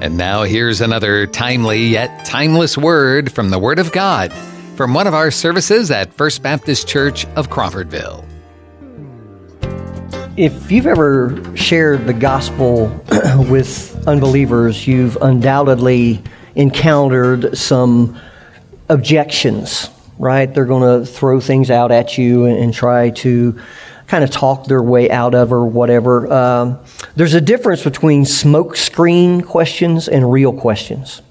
And now here's another timely yet timeless word from the Word of God from one of our services at First Baptist Church of Crawfordville. If you've ever shared the gospel with unbelievers, you've undoubtedly encountered some objections, right? They're going to throw things out at you and, try to kind of talk their way out of or whatever. Um, there's a difference between smokescreen questions and real questions.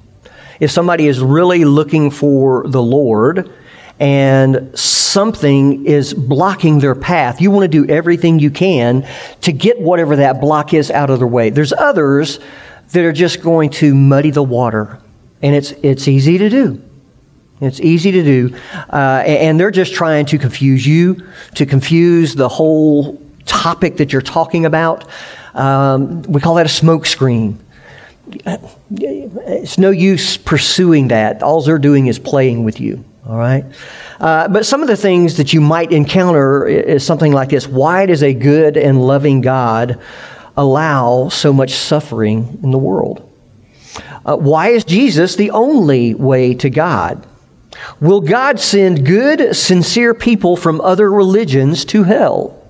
If somebody is really looking for the Lord and something is blocking their path, you want to do everything you can to get whatever that block is out of their way. There's others that are just going to muddy the water, and it's, it's easy to do. It's easy to do. Uh, and they're just trying to confuse you, to confuse the whole topic that you're talking about. Um, we call that a smokescreen. It's no use pursuing that. All they're doing is playing with you. All right? Uh, but some of the things that you might encounter is something like this Why does a good and loving God allow so much suffering in the world? Uh, why is Jesus the only way to God? Will God send good, sincere people from other religions to hell?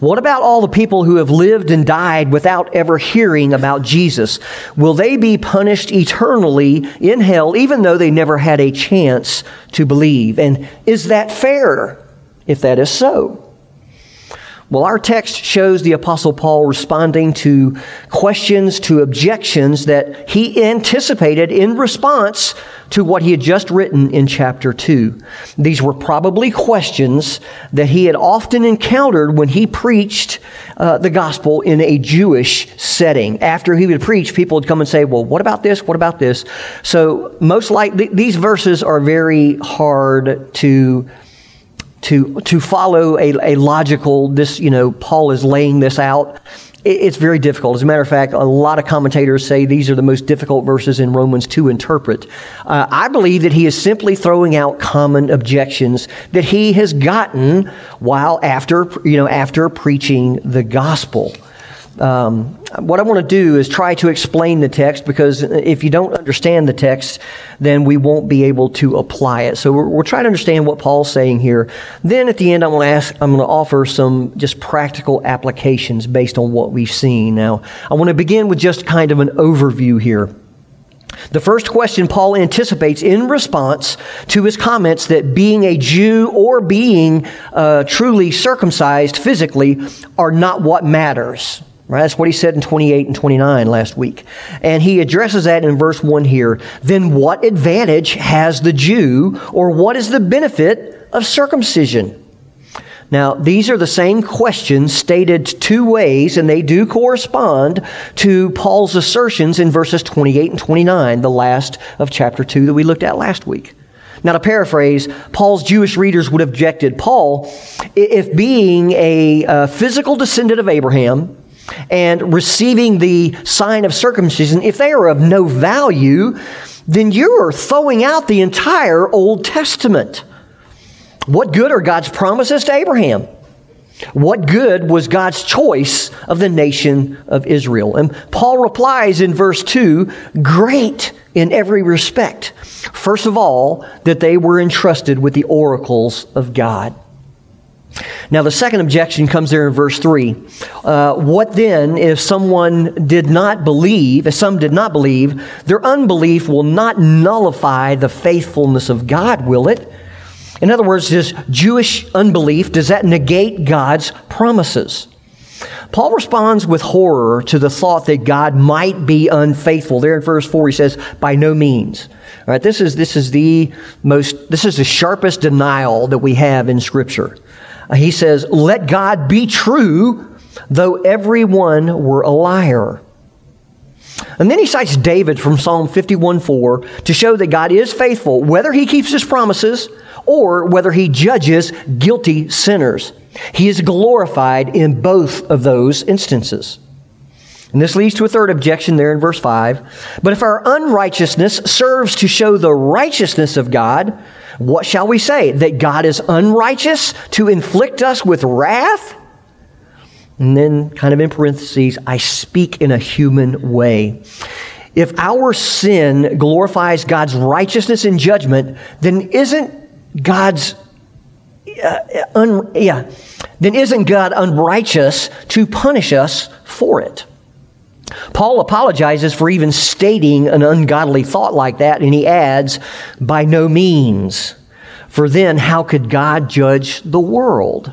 What about all the people who have lived and died without ever hearing about Jesus? Will they be punished eternally in hell even though they never had a chance to believe? And is that fair if that is so? Well, our text shows the Apostle Paul responding to questions, to objections that he anticipated in response to what he had just written in chapter 2. These were probably questions that he had often encountered when he preached uh, the gospel in a Jewish setting. After he would preach, people would come and say, Well, what about this? What about this? So, most likely, these verses are very hard to to, to follow a, a logical, this, you know, Paul is laying this out. it's very difficult. As a matter of fact, a lot of commentators say these are the most difficult verses in Romans to interpret. Uh, I believe that he is simply throwing out common objections that he has gotten while after, you know, after preaching the gospel. Um, what I want to do is try to explain the text because if you don't understand the text, then we won't be able to apply it. So we're, we're trying to understand what Paul's saying here. Then at the end, I'm going to ask, I'm going to offer some just practical applications based on what we've seen. Now, I want to begin with just kind of an overview here. The first question Paul anticipates in response to his comments that being a Jew or being uh, truly circumcised physically are not what matters. Right? That's what he said in 28 and 29 last week. And he addresses that in verse 1 here. Then what advantage has the Jew, or what is the benefit of circumcision? Now, these are the same questions stated two ways, and they do correspond to Paul's assertions in verses 28 and 29, the last of chapter 2 that we looked at last week. Now, to paraphrase, Paul's Jewish readers would have objected Paul, if being a, a physical descendant of Abraham, and receiving the sign of circumcision, if they are of no value, then you are throwing out the entire Old Testament. What good are God's promises to Abraham? What good was God's choice of the nation of Israel? And Paul replies in verse 2 great in every respect. First of all, that they were entrusted with the oracles of God. Now, the second objection comes there in verse 3. Uh, what then if someone did not believe, if some did not believe, their unbelief will not nullify the faithfulness of God, will it? In other words, does Jewish unbelief, does that negate God's promises? Paul responds with horror to the thought that God might be unfaithful. There in verse 4, he says, by no means. All right, this is, this is the most, this is the sharpest denial that we have in Scripture. Uh, he says, Let God be true, though everyone were a liar. And then he cites David from Psalm 51 4 to show that God is faithful, whether he keeps his promises or whether he judges guilty sinners. He is glorified in both of those instances. And this leads to a third objection there in verse 5. But if our unrighteousness serves to show the righteousness of God, what shall we say? That God is unrighteous to inflict us with wrath? And then, kind of in parentheses, I speak in a human way. if our sin glorifies God's righteousness and judgment, then isn't God's uh, un, yeah, then isn't God unrighteous to punish us for it? Paul apologizes for even stating an ungodly thought like that, and he adds, by no means. For then, how could God judge the world?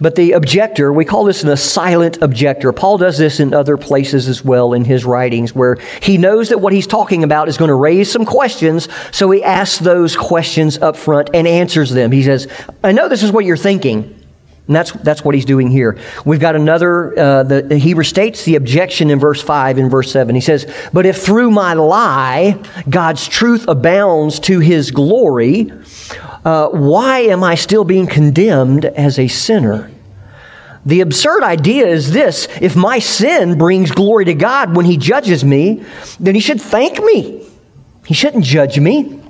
But the objector, we call this a silent objector. Paul does this in other places as well in his writings, where he knows that what he's talking about is going to raise some questions, so he asks those questions up front and answers them. He says, I know this is what you're thinking. And that's, that's what he's doing here. We've got another, uh, the, he restates the objection in verse 5 and verse 7. He says, But if through my lie God's truth abounds to his glory, uh, why am I still being condemned as a sinner? The absurd idea is this if my sin brings glory to God when He judges me, then He should thank me. He shouldn't judge me.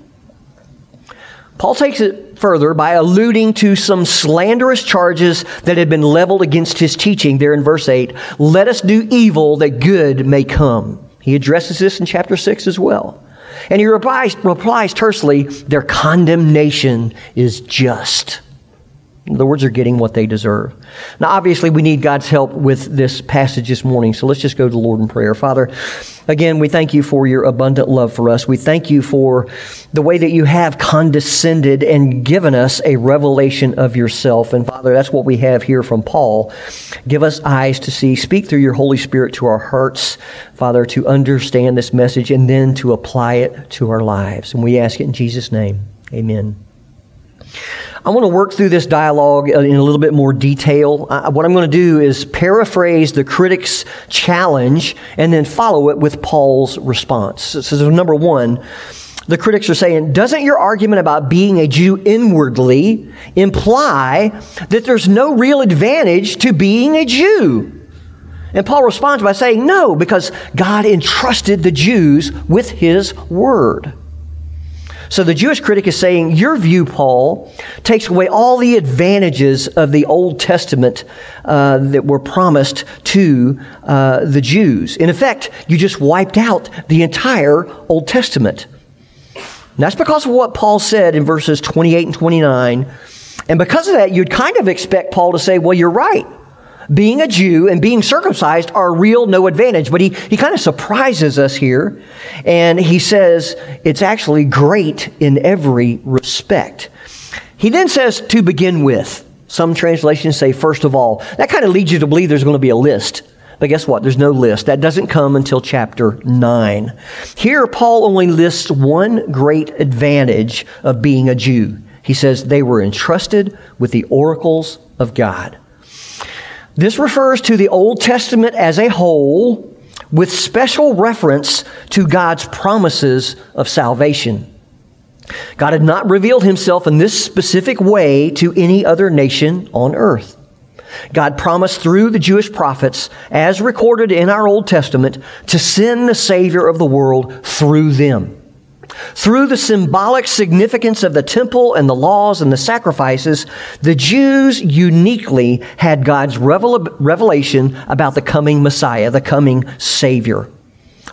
Paul takes it further by alluding to some slanderous charges that had been leveled against his teaching there in verse 8. Let us do evil that good may come. He addresses this in chapter 6 as well. And he replies, replies tersely, their condemnation is just. The words are getting what they deserve. Now, obviously, we need God's help with this passage this morning, so let's just go to the Lord in prayer. Father, again, we thank you for your abundant love for us. We thank you for the way that you have condescended and given us a revelation of yourself. And Father, that's what we have here from Paul. Give us eyes to see. Speak through your Holy Spirit to our hearts, Father, to understand this message and then to apply it to our lives. And we ask it in Jesus' name. Amen. I want to work through this dialogue in a little bit more detail. What I'm going to do is paraphrase the critic's challenge and then follow it with Paul's response. So, number one, the critics are saying, doesn't your argument about being a Jew inwardly imply that there's no real advantage to being a Jew? And Paul responds by saying, no, because God entrusted the Jews with his word. So the Jewish critic is saying, Your view, Paul, takes away all the advantages of the Old Testament uh, that were promised to uh, the Jews. In effect, you just wiped out the entire Old Testament. And that's because of what Paul said in verses 28 and 29. And because of that, you'd kind of expect Paul to say, Well, you're right being a Jew and being circumcised are real no advantage. But he, he kind of surprises us here. And he says it's actually great in every respect. He then says to begin with. Some translations say first of all. That kind of leads you to believe there's going to be a list. But guess what? There's no list. That doesn't come until chapter 9. Here, Paul only lists one great advantage of being a Jew. He says they were entrusted with the oracles of God. This refers to the Old Testament as a whole with special reference to God's promises of salvation. God had not revealed himself in this specific way to any other nation on earth. God promised through the Jewish prophets, as recorded in our Old Testament, to send the Savior of the world through them. Through the symbolic significance of the temple and the laws and the sacrifices, the Jews uniquely had God's revelation about the coming Messiah, the coming Savior.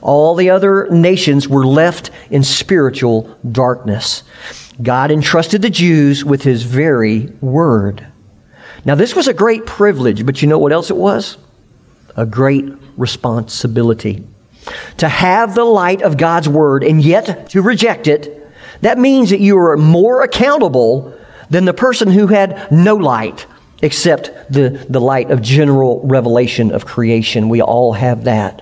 All the other nations were left in spiritual darkness. God entrusted the Jews with His very word. Now, this was a great privilege, but you know what else it was? A great responsibility. To have the light of God's word and yet to reject it, that means that you are more accountable than the person who had no light except the, the light of general revelation of creation. We all have that.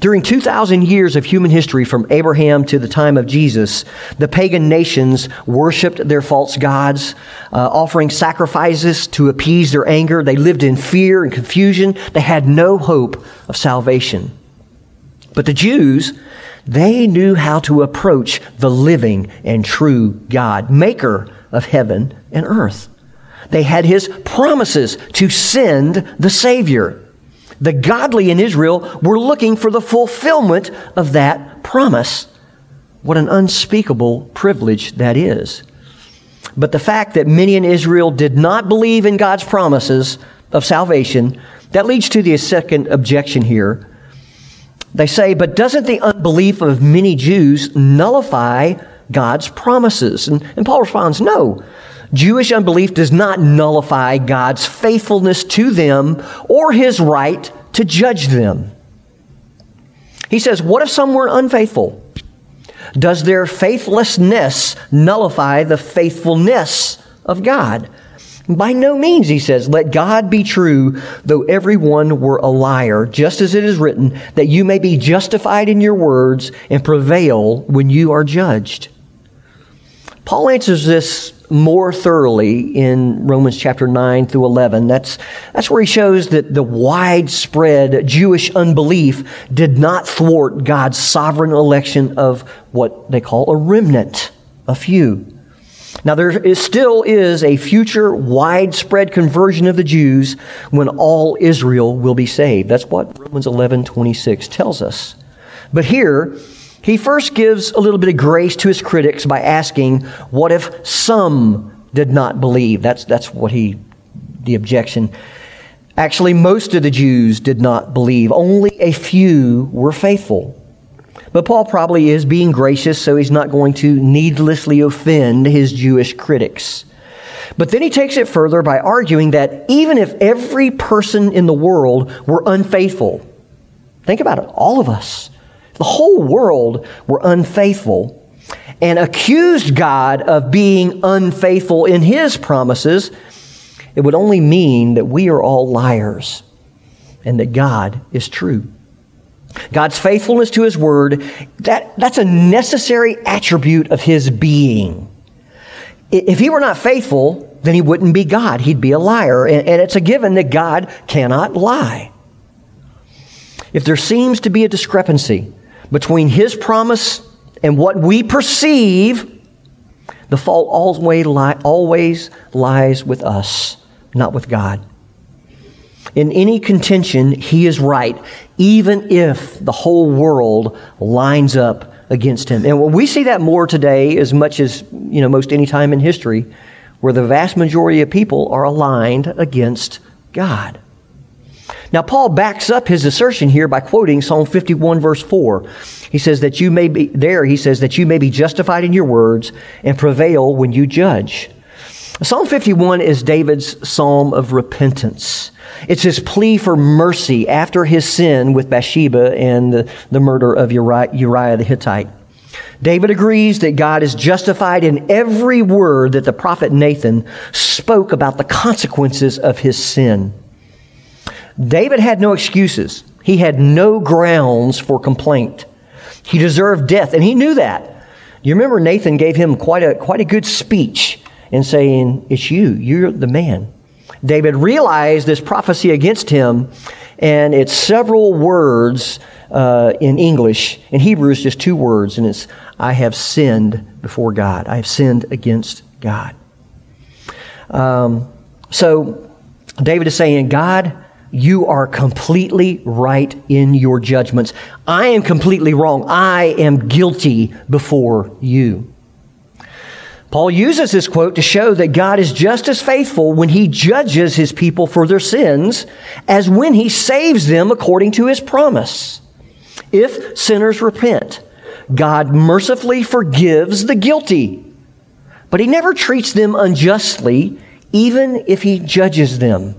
During 2,000 years of human history, from Abraham to the time of Jesus, the pagan nations worshiped their false gods, uh, offering sacrifices to appease their anger. They lived in fear and confusion. They had no hope of salvation. But the Jews, they knew how to approach the living and true God, maker of heaven and earth. They had his promises to send the Savior. The godly in Israel were looking for the fulfillment of that promise. What an unspeakable privilege that is. But the fact that many in Israel did not believe in God's promises of salvation, that leads to the second objection here They say, but doesn't the unbelief of many Jews nullify God's promises? And, and Paul responds, no. Jewish unbelief does not nullify God's faithfulness to them or his right to judge them. He says, What if some were unfaithful? Does their faithlessness nullify the faithfulness of God? By no means, he says, let God be true, though everyone were a liar, just as it is written, that you may be justified in your words and prevail when you are judged. Paul answers this more thoroughly in Romans chapter 9 through 11. That's, that's where he shows that the widespread Jewish unbelief did not thwart God's sovereign election of what they call a remnant, a few. Now, there is, still is a future widespread conversion of the Jews when all Israel will be saved. That's what Romans 11 26 tells us. But here, he first gives a little bit of grace to his critics by asking, What if some did not believe? That's, that's what he, the objection. Actually, most of the Jews did not believe, only a few were faithful. But Paul probably is being gracious, so he's not going to needlessly offend his Jewish critics. But then he takes it further by arguing that even if every person in the world were unfaithful, think about it, all of us, the whole world were unfaithful and accused God of being unfaithful in his promises, it would only mean that we are all liars and that God is true. God's faithfulness to his word, that, that's a necessary attribute of his being. If he were not faithful, then he wouldn't be God. He'd be a liar. And, and it's a given that God cannot lie. If there seems to be a discrepancy between his promise and what we perceive, the fault always, li- always lies with us, not with God. In any contention, he is right, even if the whole world lines up against him. And we see that more today as much as, you know, most any time in history, where the vast majority of people are aligned against God. Now, Paul backs up his assertion here by quoting Psalm 51, verse 4. He says that you may be, there, he says that you may be justified in your words and prevail when you judge. Psalm 51 is David's psalm of repentance. It's his plea for mercy after his sin with Bathsheba and the, the murder of Uriah, Uriah the Hittite. David agrees that God is justified in every word that the prophet Nathan spoke about the consequences of his sin. David had no excuses. He had no grounds for complaint. He deserved death, and he knew that. You remember Nathan gave him quite a, quite a good speech in saying, It's you, you're the man. David realized this prophecy against him, and it's several words uh, in English. In Hebrew, it's just two words, and it's, I have sinned before God. I have sinned against God. Um, so David is saying, God, you are completely right in your judgments. I am completely wrong. I am guilty before you. Paul uses this quote to show that God is just as faithful when he judges his people for their sins as when he saves them according to his promise. If sinners repent, God mercifully forgives the guilty, but he never treats them unjustly, even if he judges them.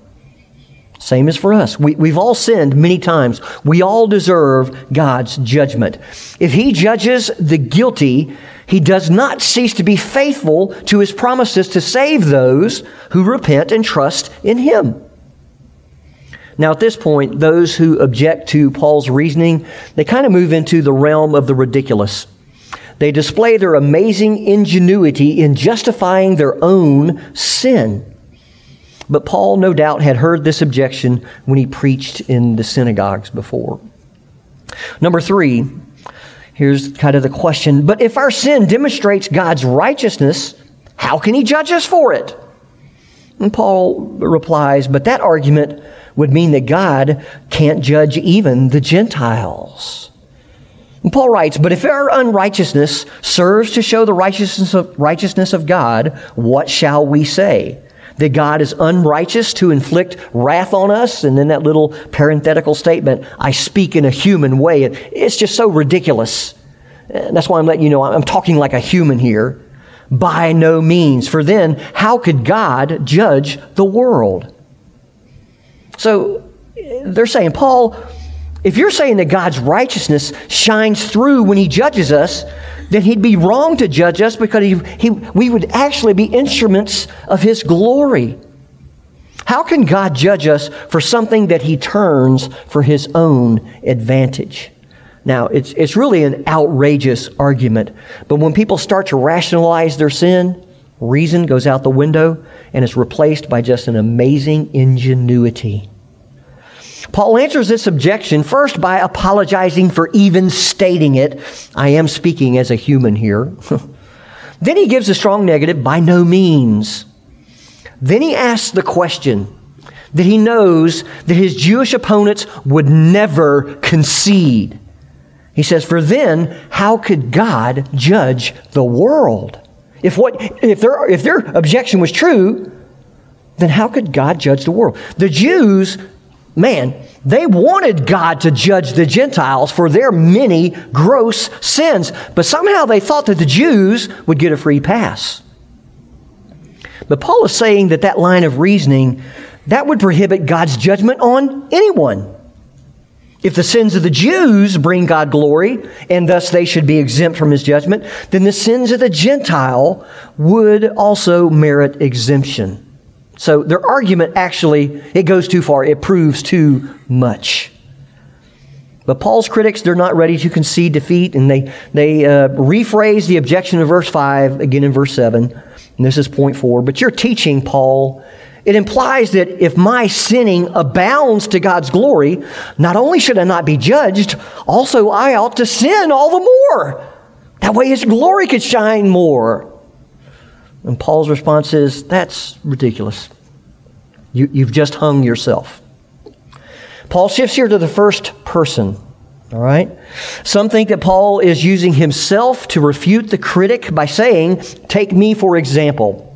Same as for us. We, we've all sinned many times. We all deserve God's judgment. If He judges the guilty, He does not cease to be faithful to His promises to save those who repent and trust in Him. Now, at this point, those who object to Paul's reasoning, they kind of move into the realm of the ridiculous. They display their amazing ingenuity in justifying their own sin. But Paul, no doubt, had heard this objection when he preached in the synagogues before. Number three, here's kind of the question But if our sin demonstrates God's righteousness, how can he judge us for it? And Paul replies, But that argument would mean that God can't judge even the Gentiles. And Paul writes, But if our unrighteousness serves to show the righteousness of, righteousness of God, what shall we say? That God is unrighteous to inflict wrath on us. And then that little parenthetical statement, I speak in a human way. It's just so ridiculous. And that's why I'm letting you know I'm talking like a human here. By no means. For then, how could God judge the world? So they're saying, Paul, if you're saying that God's righteousness shines through when he judges us, then he'd be wrong to judge us because he, he, we would actually be instruments of his glory. How can God judge us for something that he turns for his own advantage? Now, it's, it's really an outrageous argument, but when people start to rationalize their sin, reason goes out the window and is replaced by just an amazing ingenuity. Paul answers this objection first by apologizing for even stating it. I am speaking as a human here. then he gives a strong negative, by no means. Then he asks the question that he knows that his Jewish opponents would never concede. He says, For then, how could God judge the world? If, what, if, their, if their objection was true, then how could God judge the world? The Jews man, they wanted God to judge the Gentiles for their many gross sins, but somehow they thought that the Jews would get a free pass. But Paul is saying that that line of reasoning that would prohibit God's judgment on anyone. If the sins of the Jews bring God glory, and thus they should be exempt from his judgment, then the sins of the Gentile would also merit exemption. So their argument actually, it goes too far. It proves too much. But Paul's critics, they're not ready to concede defeat, and they, they uh, rephrase the objection in verse 5, again in verse 7. And this is point 4. But your teaching, Paul, it implies that if my sinning abounds to God's glory, not only should I not be judged, also I ought to sin all the more. That way his glory could shine more. And Paul's response is, That's ridiculous. You, you've just hung yourself. Paul shifts here to the first person. All right? Some think that Paul is using himself to refute the critic by saying, Take me for example.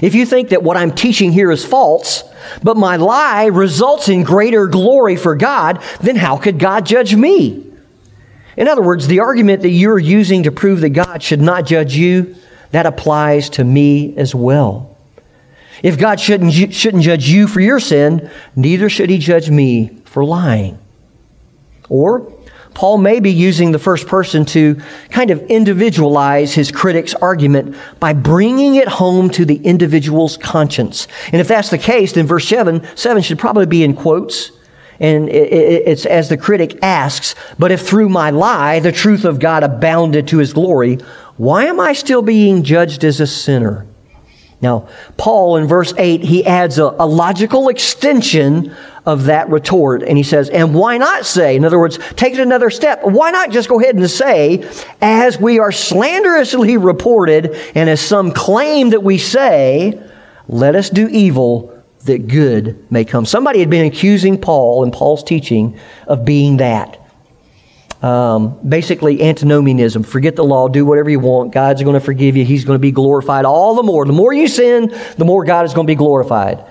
If you think that what I'm teaching here is false, but my lie results in greater glory for God, then how could God judge me? In other words, the argument that you're using to prove that God should not judge you that applies to me as well. If God shouldn't, shouldn't judge you for your sin, neither should he judge me for lying. Or, Paul may be using the first person to kind of individualize his critic's argument by bringing it home to the individual's conscience. And if that's the case, then verse 7, 7 should probably be in quotes. And it's as the critic asks, but if through my lie the truth of God abounded to his glory, why am I still being judged as a sinner? Now, Paul in verse 8, he adds a, a, logical extension of that retort, and he says, And why not say, in other words, take it another step, why not just go ahead and say, as we are slanderously reported, and as some claim that we say, let us do evil that good may come. Somebody had been accusing Paul and Paul's teaching of being that. Um, basically, antinomianism. Forget the law, do whatever you want. God's going to forgive you. He's going to be glorified all the more. The more you sin, the more God is going to be glorified.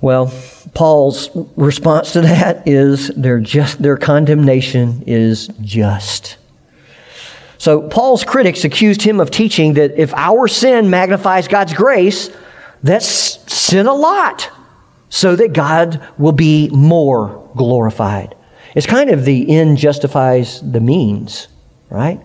Well, Paul's response to that is their just their condemnation is just. So Paul's critics accused him of teaching that if our sin magnifies God's grace, that's sin a lot so that God will be more glorified. It's kind of the end justifies the means, right?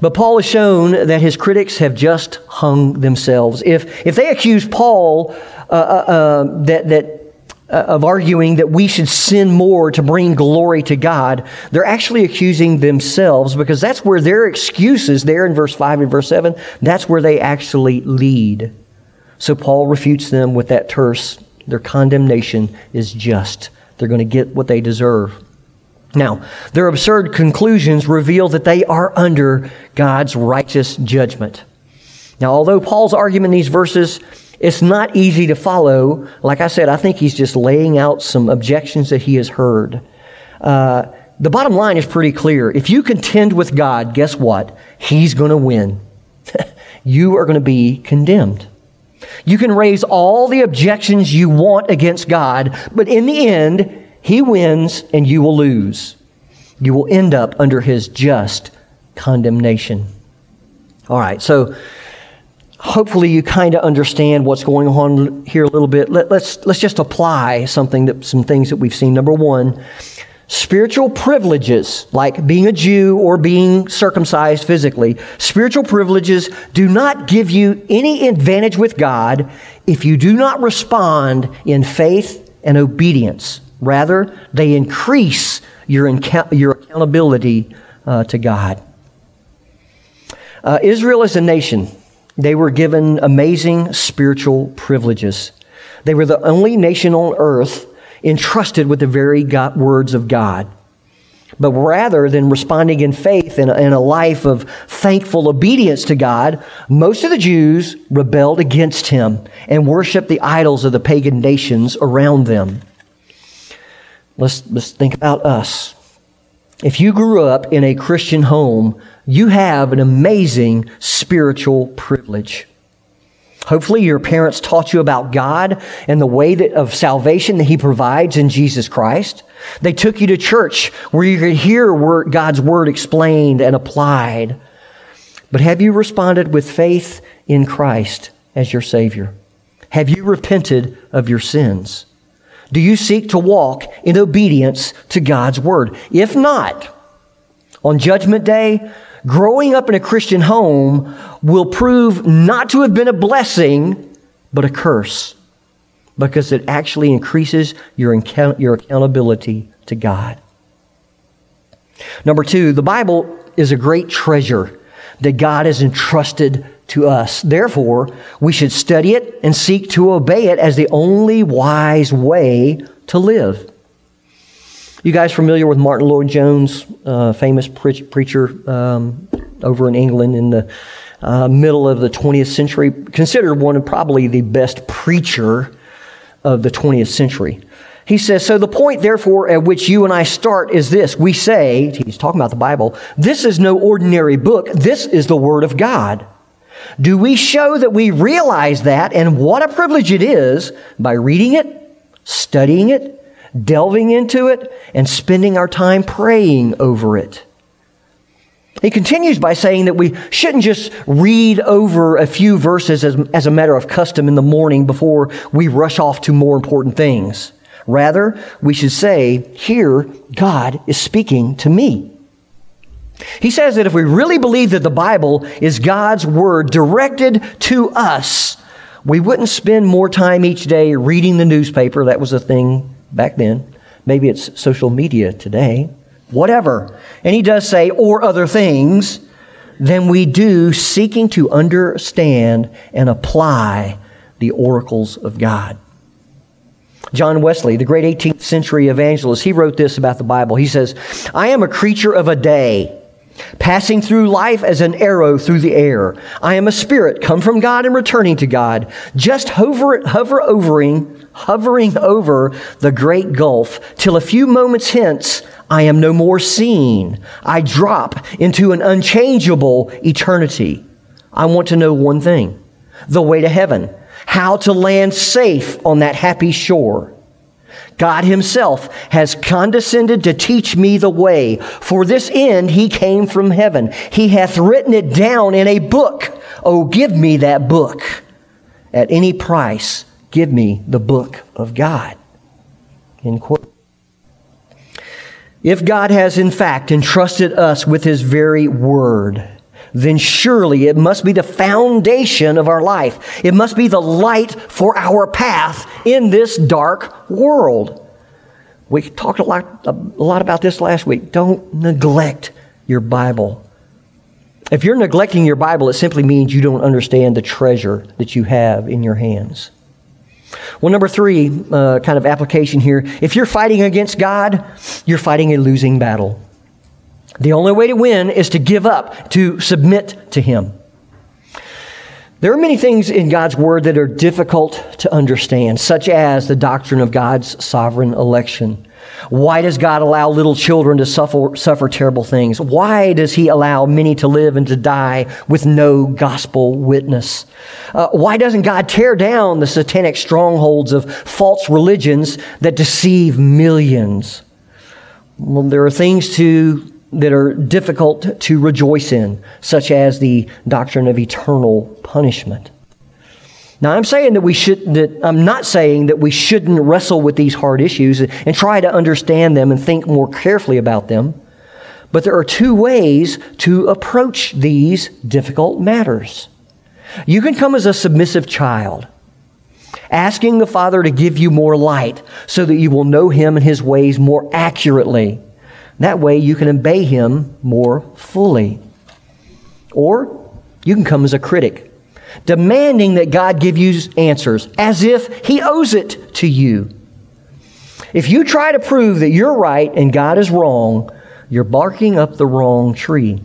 But Paul has shown that his critics have just hung themselves. If, if they accuse Paul uh, uh, uh, that, that, uh, of arguing that we should sin more to bring glory to God, they're actually accusing themselves because that's where their excuses, there in verse 5 and verse 7, that's where they actually lead. So Paul refutes them with that terse. Their condemnation is just. They're going to get what they deserve. Now, their absurd conclusions reveal that they are under God's righteous judgment. Now, although Paul's argument in these verses it's not easy to follow. Like I said, I think he's just laying out some objections that he has heard. Uh, the bottom line is pretty clear. If you contend with God, guess what? He's going to win. you are going to be condemned. You can raise all the objections you want against God, but in the end, He wins and you will lose. You will end up under His just condemnation. All right, so hopefully you kind of understand what's going on here a little bit. Let, us let's, let's just apply something that some things that we've seen. Number one, spiritual privileges like being a Jew or being circumcised physically. Spiritual privileges do not give you any advantage with God if you do not respond in faith and obedience. Rather, they increase your, your accountability uh, to God. Uh, Israel as a nation they were given amazing spiritual privileges. They were the only nation on earth entrusted with the very God, words of God. But rather than responding in faith and in a life of thankful obedience to God, most of the Jews rebelled against him and worshiped the idols of the pagan nations around them. Let's, let's think about us. If you grew up in a Christian home, you have an amazing spiritual privilege. Hopefully, your parents taught you about God and the way that, of salvation that He provides in Jesus Christ. They took you to church where you could hear God's Word explained and applied. But have you responded with faith in Christ as your Savior? Have you repented of your sins? Do you seek to walk in obedience to God's Word? If not, on Judgment Day, growing up in a Christian home will prove not to have been a blessing, but a curse, because it actually increases your, your accountability to God. Number two, the Bible is a great treasure that God has entrusted to us. Therefore, we should study it and seek to obey it as the only wise way to live. You guys familiar with Martyn Lloyd-Jones, uh, famous pre- preacher um, over in England in the uh, middle of the 20th century, considered one of probably the best preacher of the 20th century. He says, So the point, therefore, at which you and I start is this. We say, he's talking about the Bible, this is no ordinary book, this is the Word of God. Do we show that we realize that and what a privilege it is by reading it, studying it, delving into it, and spending our time praying over it. He continues by saying that we shouldn't just read over a few verses as, as a matter of custom in the morning before we rush off to more important things. Rather, we should say, Here, God is speaking to me. He says that if we really believe that the Bible is God's Word directed to us, we wouldn't spend more time each day reading the newspaper. That was a thing back then. Maybe it's social media today. Whatever. And he does say, or other things, than we do seeking to understand and apply the oracles of God. John Wesley, the great 18th century evangelist, he wrote this about the Bible. He says, I am a creature of a day passing through life as an arrow through the air. I am a spirit come from God and returning to God, just hover, hover overing, hovering over the great gulf till a few moments hence I am no more seen. I drop into an unchangeable eternity. I want to know one thing, the way to heaven, how to land safe on that happy shore. God Himself has condescended to teach me the way. For this end He came from heaven. He hath written it down in a book. Oh, give me that book. At any price, give me the book of God. End quote. If God has in fact entrusted us with His very word, then surely it must be the foundation of our life. It must be the light for our path in this dark world. We talked a lot, a lot about this last week. Don't neglect your Bible. If you're neglecting your Bible, it simply means you don't understand the treasure that you have in your hands. Well, number three, uh, kind of application here. If you're fighting against God, you're fighting a losing battle. The only way to win is to give up, to submit to Him. There are many things in God's Word that are difficult to understand, such as the doctrine of God's sovereign election. Why does God allow little children to suffer, suffer terrible things? Why does He allow many to live and to die with no gospel witness? Uh, why doesn't God tear down the satanic strongholds of false religions that deceive millions? Well, there are things to, that are difficult to rejoice in, such as the doctrine of eternal punishment. Now, I'm saying that we should, that I'm not saying that we shouldn't wrestle with these hard issues and try to understand them and think more carefully about them. But there are two ways to approach these difficult matters. You can come as a submissive child, asking the Father to give you more light so that you will know Him and His ways more accurately. That way you can obey Him more fully. Or you can come as a critic demanding that God give you answers as if He owes it to you. If you try to prove that you're right and God is wrong, you're barking up the wrong tree.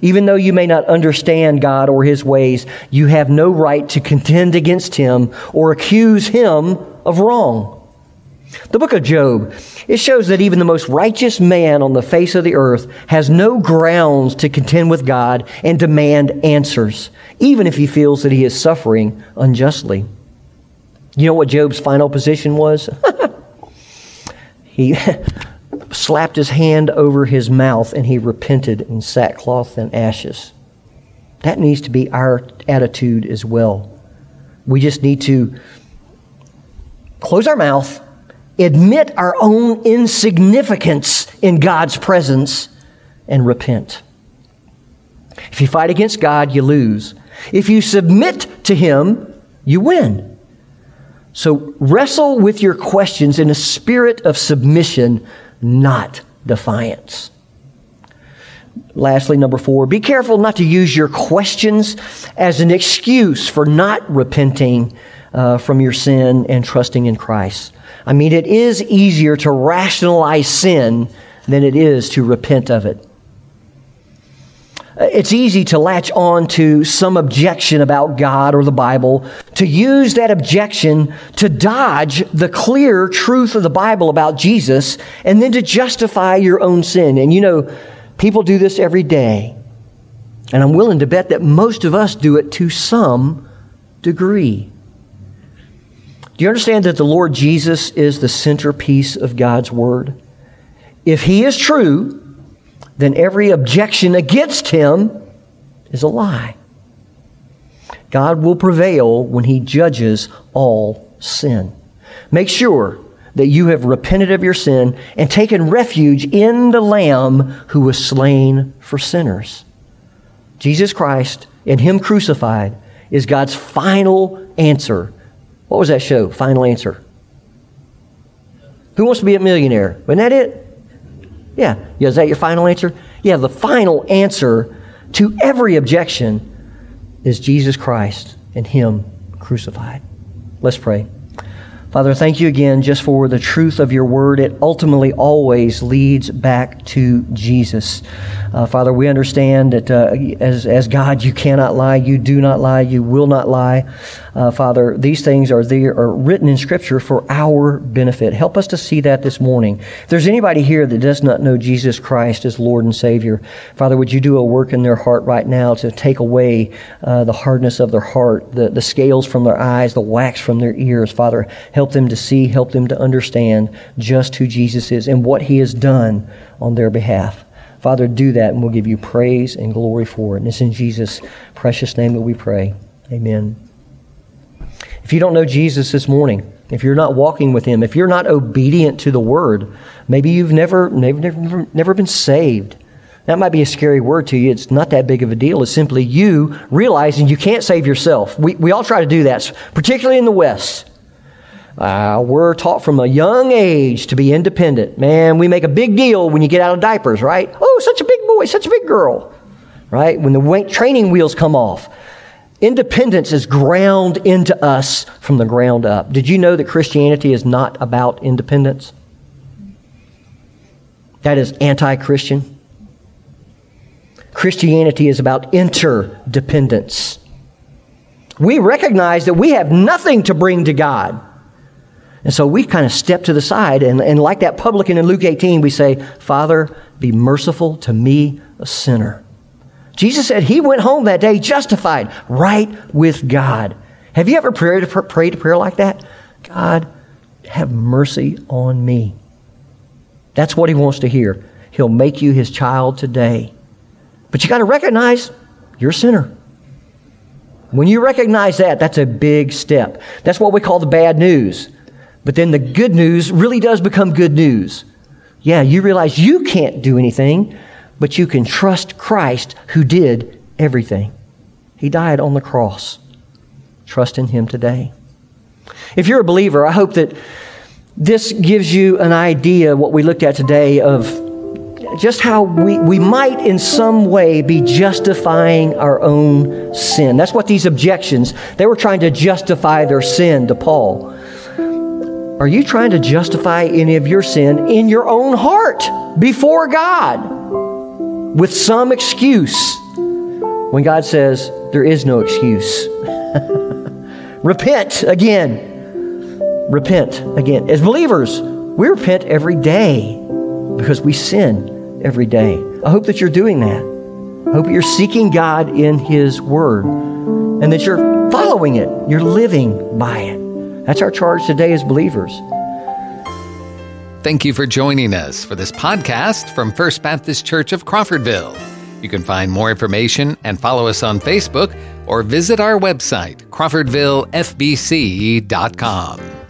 Even though you may not understand God or His ways, you have no right to contend against Him or accuse Him of wrong. The book of Job, it shows that even the most righteous man on the face of the earth has no grounds to contend with God and demand answers, even if he feels that he is suffering unjustly. You know what Job's final position was? he slapped his hand over his mouth and he repented in sackcloth and ashes. That needs to be our attitude as well. We just need to close our mouth admit our own insignificance in God's presence, and repent. If you fight against God, you lose. If you submit to Him, you win. So wrestle with your questions in a spirit of submission, not defiance. Lastly, number four, be careful not to use your questions as an excuse for not repenting uh, from your sin and trusting in Christ. I mean, it is easier to rationalize sin than it is to repent of it. It's easy to latch on to some objection about God or the Bible, to use that objection to dodge the clear truth of the Bible about Jesus, and then to justify your own sin. And you know, people do this every day. And I'm willing to bet that most of us do it to some degree. Do you understand that the Lord Jesus is the centerpiece of God's Word? If He is true, then every objection against Him is a lie. God will prevail when He judges all sin. Make sure that you have repented of your sin and taken refuge in the Lamb who was slain for sinners. Jesus Christ and Him crucified is God's final answer what was that show? Final answer. Who wants to be a millionaire? Wasn't that it? Yeah. yeah. Is that your final answer? Yeah, the final answer to every objection is Jesus Christ and Him crucified. Let's pray. Father, thank you again just for the truth of your word. It ultimately always leads back to Jesus. Uh, Father, we understand that uh, as, as God, you cannot lie, you do not lie, you will not lie. Uh, Father, these things are, there, are written in Scripture for our benefit. Help us to see that this morning. If there's anybody here that does not know Jesus Christ as Lord and Savior, Father, would you do a work in their heart right now to take away uh, the hardness of their heart, the, the scales from their eyes, the wax from their ears? Father, help them to see, help them to understand just who Jesus is and what He has done on their behalf. Father, do that, and we'll give you praise and glory for it. And it's in Jesus' precious name that we pray. Amen. If you don't know Jesus this morning, if you're not walking with Him, if you're not obedient to the Word, maybe you've never, never, never, never been saved. That might be a scary word to you. It's not that big of a deal. It's simply you realizing you can't save yourself. We, we all try to do that, particularly in the West. Uh, we're taught from a young age to be independent. Man, we make a big deal when you get out of diapers, right? Oh, such a big boy, such a big girl, right? When the training wheels come off. Independence is ground into us from the ground up. Did you know that Christianity is not about independence? That is anti Christian. Christianity is about interdependence. We recognize that we have nothing to bring to God. And so we kind of step to the side, and, and like that publican in Luke 18, we say, Father, be merciful to me, a sinner. Jesus said he went home that day justified, right with God. Have you ever prayed, prayed a prayer like that? God, have mercy on me. That's what he wants to hear. He'll make you his child today. But you got to recognize you're a sinner. When you recognize that, that's a big step. That's what we call the bad news. But then the good news really does become good news. Yeah, you realize you can't do anything, but you can trust Christ who did everything. He died on the cross. Trust in Him today. If you're a believer, I hope that this gives you an idea, what we looked at today, of just how we, we might in some way be justifying our own sin. That's what these objections, they were trying to justify their sin to Paul. Are you trying to justify any of your sin in your own heart before God with some excuse when God says there is no excuse? repent again. Repent again. As believers, we repent every day because we sin every day. I hope that you're doing that. I hope you're seeking God in His Word and that you're following it, you're living by it. That's our charge today as believers. Thank you for joining us for this podcast from First Baptist Church of Crawfordville. You can find more information and follow us on Facebook or visit our website, crawfordvillefbc.com.